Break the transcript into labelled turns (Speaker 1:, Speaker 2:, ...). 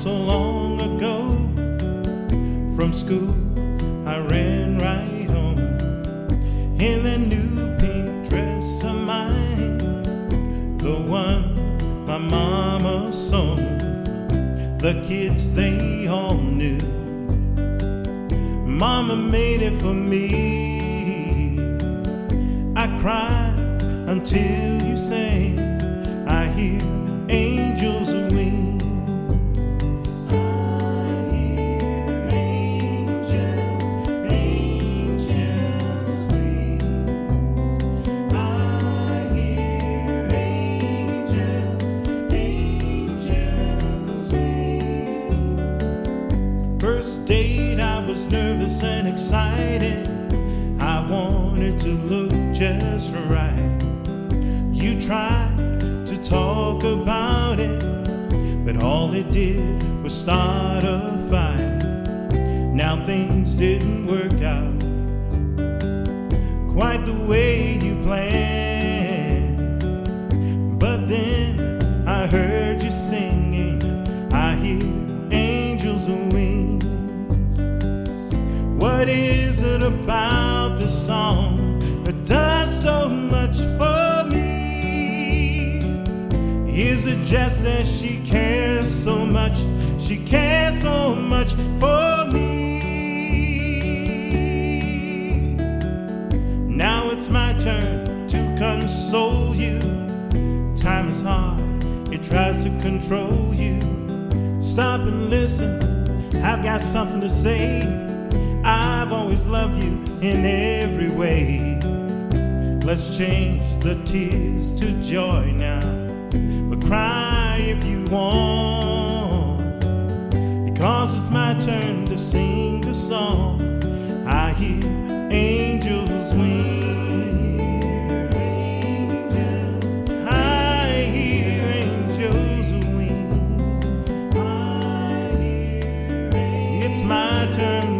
Speaker 1: so long ago. From school, I ran right home in a new pink dress of mine, the one my mama sewn. The kids, they all knew. Mama made it for me. I cried until you sang. I hear date, I was nervous and excited. I wanted to look just right. You tried to talk about it, but all it did was start a fight. Now things didn't work out quite the way you planned. What is it about this song that does so much for me? Is it just that she cares so much? She cares so much for me. Now it's my turn to console you. Time is hard, it tries to control you. Stop and listen, I've got something to say. I've always loved you in every way. Let's change the tears to joy now. But cry if you want. Because it's my turn to sing the song. I hear angels wings. I hear angels wings. It's my turn.